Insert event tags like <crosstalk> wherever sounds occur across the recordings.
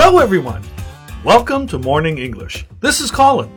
Hello, everyone. Welcome to Morning English. This is Colin.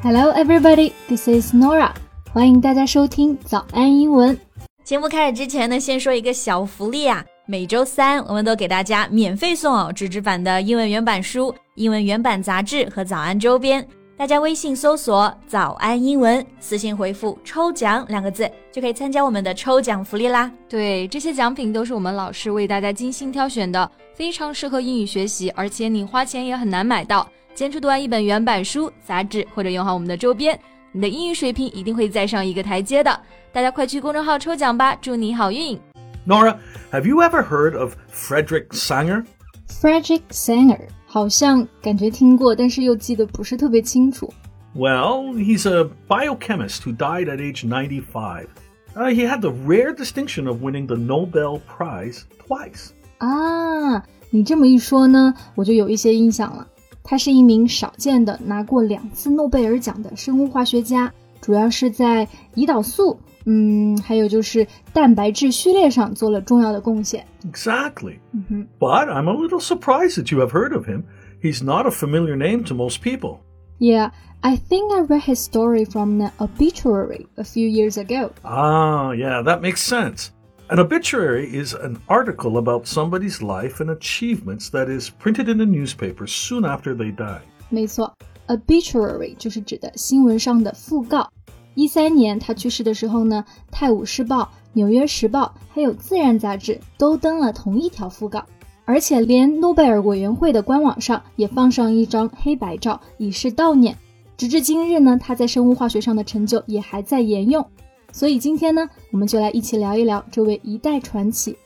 Hello, everybody. This is Nora. 欢迎大家收听早安英文。节目开始之前呢，先说一个小福利啊！每周三我们都给大家免费送哦纸质版的英文原版书、英文原版杂志和早安周边。大家微信搜索“早安英文”，私信回复“抽奖”两个字，就可以参加我们的抽奖福利啦。对，这些奖品都是我们老师为大家精心挑选的，非常适合英语学习，而且你花钱也很难买到。坚持读完一本原版书、杂志，或者用好我们的周边，你的英语水平一定会再上一个台阶的。大家快去公众号抽奖吧，祝你好运！Nora, have you ever heard of Frederick Sanger? Frederick Sanger 好像感觉听过，但是又记得不是特别清楚。Well, he's a biochemist who died at age 95. Uh, he had the rare distinction of winning the Nobel Prize twice. 啊，你这么一说呢，我就有一些印象了。他是一名少见的拿过两次诺贝尔奖的生物化学家，主要是在胰岛素，嗯，还有就是蛋白质序列上做了重要的贡献。Exactly. Mm-hmm. But I'm a little surprised that you have heard of him. He's not a familiar name to most people. Yeah, I think I read his story from an obituary a few years ago. Ah, yeah, that makes sense. An obituary is an article about somebody's life and achievements that is printed in a newspaper soon after they die. 没错，obituary 就是指的新闻上的讣告。一三年他去世的时候呢，《泰晤士报》、《纽约时报》还有《自然》杂志都登了同一条讣告，而且连诺贝尔委员会的官网上也放上一张黑白照，以示悼念。直至今日呢，他在生物化学上的成就也还在沿用。所以今天呢，我们就来一起聊一聊这位一代传奇。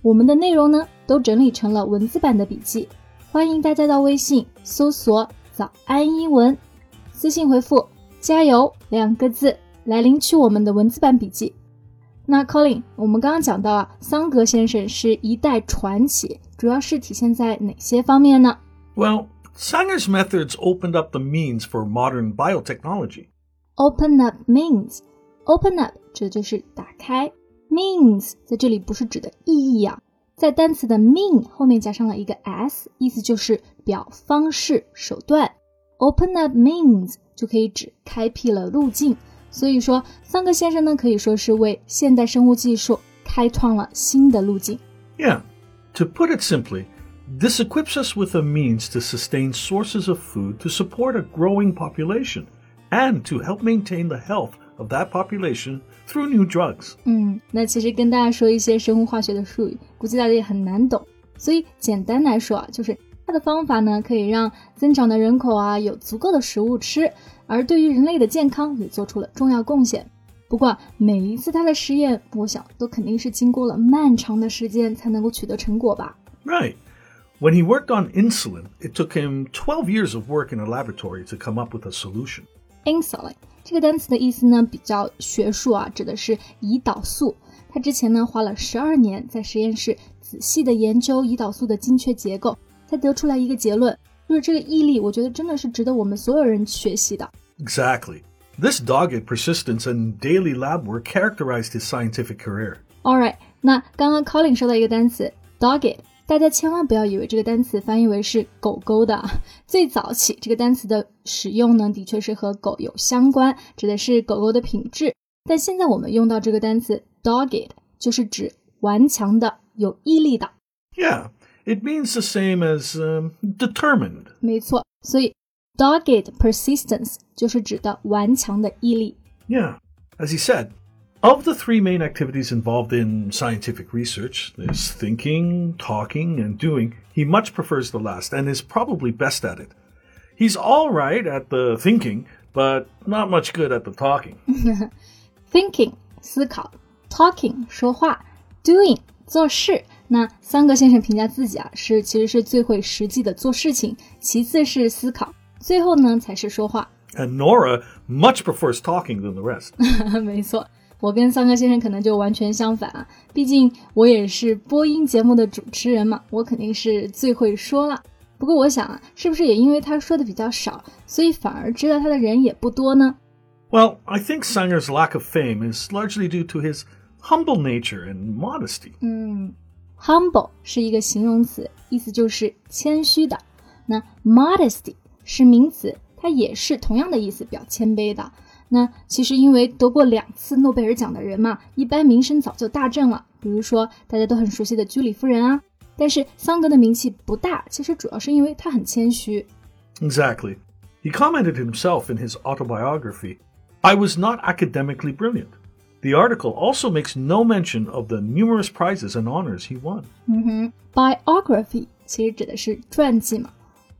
我们的内容呢，都整理成了文字版的笔记，欢迎大家到微信搜索“早安英文”，私信回复“加油”两个字来领取我们的文字版笔记。那 Colin，我们刚刚讲到啊，桑格先生是一代传奇，主要是体现在哪些方面呢？Well, Sanger's methods opened up the means for modern biotechnology. Open up means. Open up 这就是打开，means 在这里不是指的意义啊，在单词的 mean 后面加上了一个 s，意思就是表方式、手段。Open up means 就可以指开辟了路径。所以说，桑格先生呢可以说是为现代生物技术开创了新的路径。Yeah, to put it simply. This equips us with a means to sustain sources of food to support a growing population and to help maintain the health of that population through new drugs. 嗯，那其实跟大家说一些生物化学的术语，估计大家也很难懂。所以简单来说啊，就是它的方法呢，可以让增长的人口啊有足够的食物吃，而对于人类的健康也做出了重要贡献。不过每一次它的实验，我想都肯定是经过了漫长的时间才能够取得成果吧。Right. When he worked on insulin, it took him 12 years of work in a laboratory to come up with a solution. Insulin 这个单词的意思呢比较学术啊，指的是胰岛素。他之前呢花了十二年在实验室仔细的研究胰岛素的精确结构，才得出来一个结论，就是这个毅力，我觉得真的是值得我们所有人学习的。Exactly. This dogged persistence and daily lab work characterized his scientific career. All right，那刚刚 Colin 说到一个单词 dogged。 大家千万不要以为这个单词翻译为是狗狗的。最早起，这个单词的使用呢，的确是和狗有相关，指的是狗狗的品质。但现在我们用到这个单词 dogged，就是指顽强的、有毅力的。Yeah, it means the same as determined. 没错，所以 dogged persistence 就是指的顽强的毅力。Yeah, as he said. Of the three main activities involved in scientific research, there's thinking, talking, and doing, he much prefers the last and is probably best at it. He's all right at the thinking, but not much good at the talking. <laughs> thinking 思考，talking 说话，doing 做事。那桑格先生评价自己啊，是其实是最会实际的做事情，其次是思考，最后呢才是说话。And Nora much prefers talking than the rest. <laughs> 没错。我跟桑格先生可能就完全相反啊，毕竟我也是播音节目的主持人嘛，我肯定是最会说了。不过我想啊，是不是也因为他说的比较少，所以反而知道他的人也不多呢？Well, I think Sanger's lack of fame is largely due to his humble nature and modesty. 嗯 humble 是一个形容词，意思就是谦虚的。那 modesty 是名词，它也是同样的意思，表谦卑的。那其实因为得过两次诺贝尔奖的人嘛，一般名声早就大振了。比如说大家都很熟悉的居里夫人啊。但是桑格的名气不大，其实主要是因为他很谦虚。Exactly. He commented himself in his autobiography I was not academically brilliant. The article also makes no mention of the numerous prizes and honors he won. 嗯哼，biography 其实指的是传记嘛，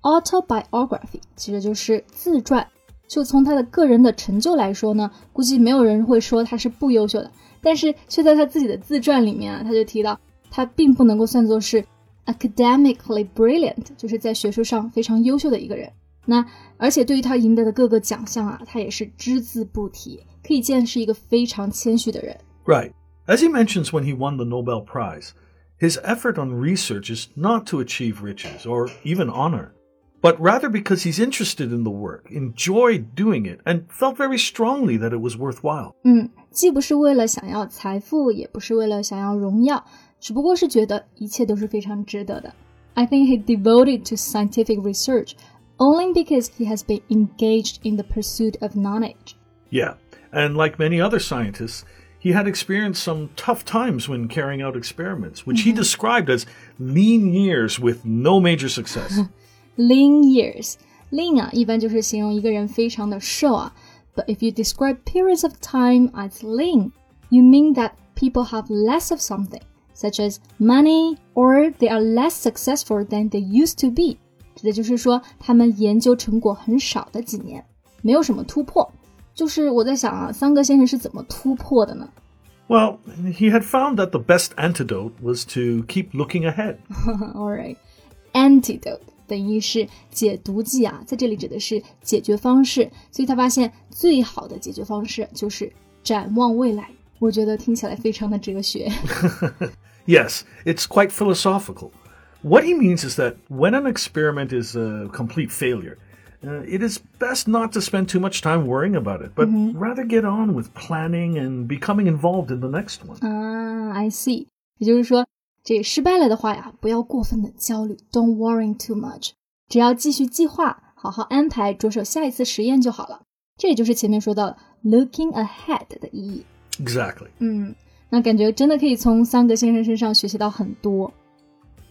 autobiography 其实就是自传。 就从他的个人的成就来说呢，估计没有人会说他是不优秀的，但是却在他自己的自传里面啊，他就提到他并不能够算作是 academically brilliant，就是在学术上非常优秀的一个人。那而且对于他赢得的各个奖项啊，他也是只字不提，可以见是一个非常谦虚的人。Right. As he mentions when he won the Nobel Prize, his effort on research is not to achieve riches or even honor but rather because he's interested in the work, enjoyed doing it, and felt very strongly that it was worthwhile. 嗯，既不是为了想要财富，也不是为了想要荣耀，只不过是觉得一切都是非常值得的。I think he devoted to scientific research only because he has been engaged in the pursuit of knowledge. Yeah, and like many other scientists, he had experienced some tough times when carrying out experiments, which he mm-hmm. described as lean years with no major success. <laughs> lean years. Lean 啊，一般就是形容一个人非常的瘦啊。But if you describe periods of time as lean, you mean that people have less of something, such as money, or they are less successful than they used to be. 指的就是说他们研究成果很少的几年，没有什么突破。就是我在想啊，桑格先生是怎么突破的呢？Well, he had found that the best antidote was to keep looking ahead. <laughs> All right, antidote 等于是解毒剂啊，在这里指的是解决方式，所以他发现最好的解决方式就是展望未来。我觉得听起来非常的哲学。yes, <laughs> it's quite philosophical. What he means is that when an experiment is a complete failure, uh, it is best not to spend too much time worrying about it, but mm -hmm. rather get on with planning and becoming involved in the next one. Ah, I see. 也就是说， 这失败了的话呀，不要过分的焦虑，Don't worry too much，只要继续计划，好好安排，着手下一次实验就好了。这也就是前面说到的 looking ahead 的意义。Exactly。嗯，那感觉真的可以从桑格先生身上学习到很多。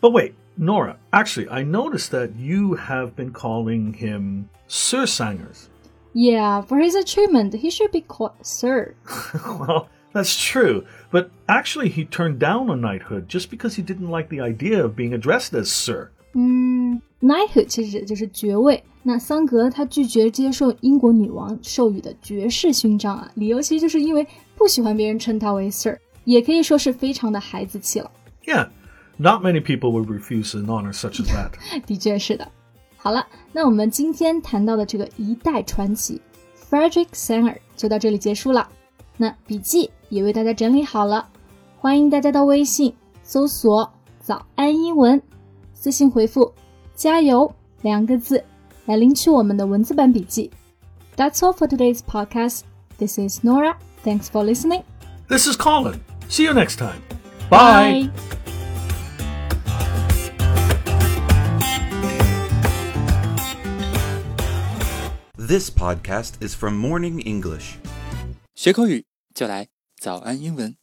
But wait, Nora, actually, I noticed that you have been calling him Sir Sangers. Yeah, for his achievement, he should be called Sir. <laughs> well. That's true, but actually he turned down a knighthood just because he didn't like the idea of being addressed as sir. 嗯，knighthood 其实就是爵位。那桑格他拒绝接受英国女王授予的爵士勋章啊，理由其实就是因为不喜欢别人称他为 sir，也可以说是非常的孩子气了。Yeah, not many people would refuse an honor such as that. <laughs> 的确是的。好了，那我们今天谈到的这个一代传奇 Frederick Sanger 就到这里结束了。 那笔记也为大家整理好了，欢迎大家到微信搜索“早安英文”，私信回复“加油”两个字来领取我们的文字版笔记。That's all for today's podcast. This is Nora. Thanks for listening. This is Colin. See you next time. Bye. Bye. This podcast is from Morning English. 学口语 就来早安英文。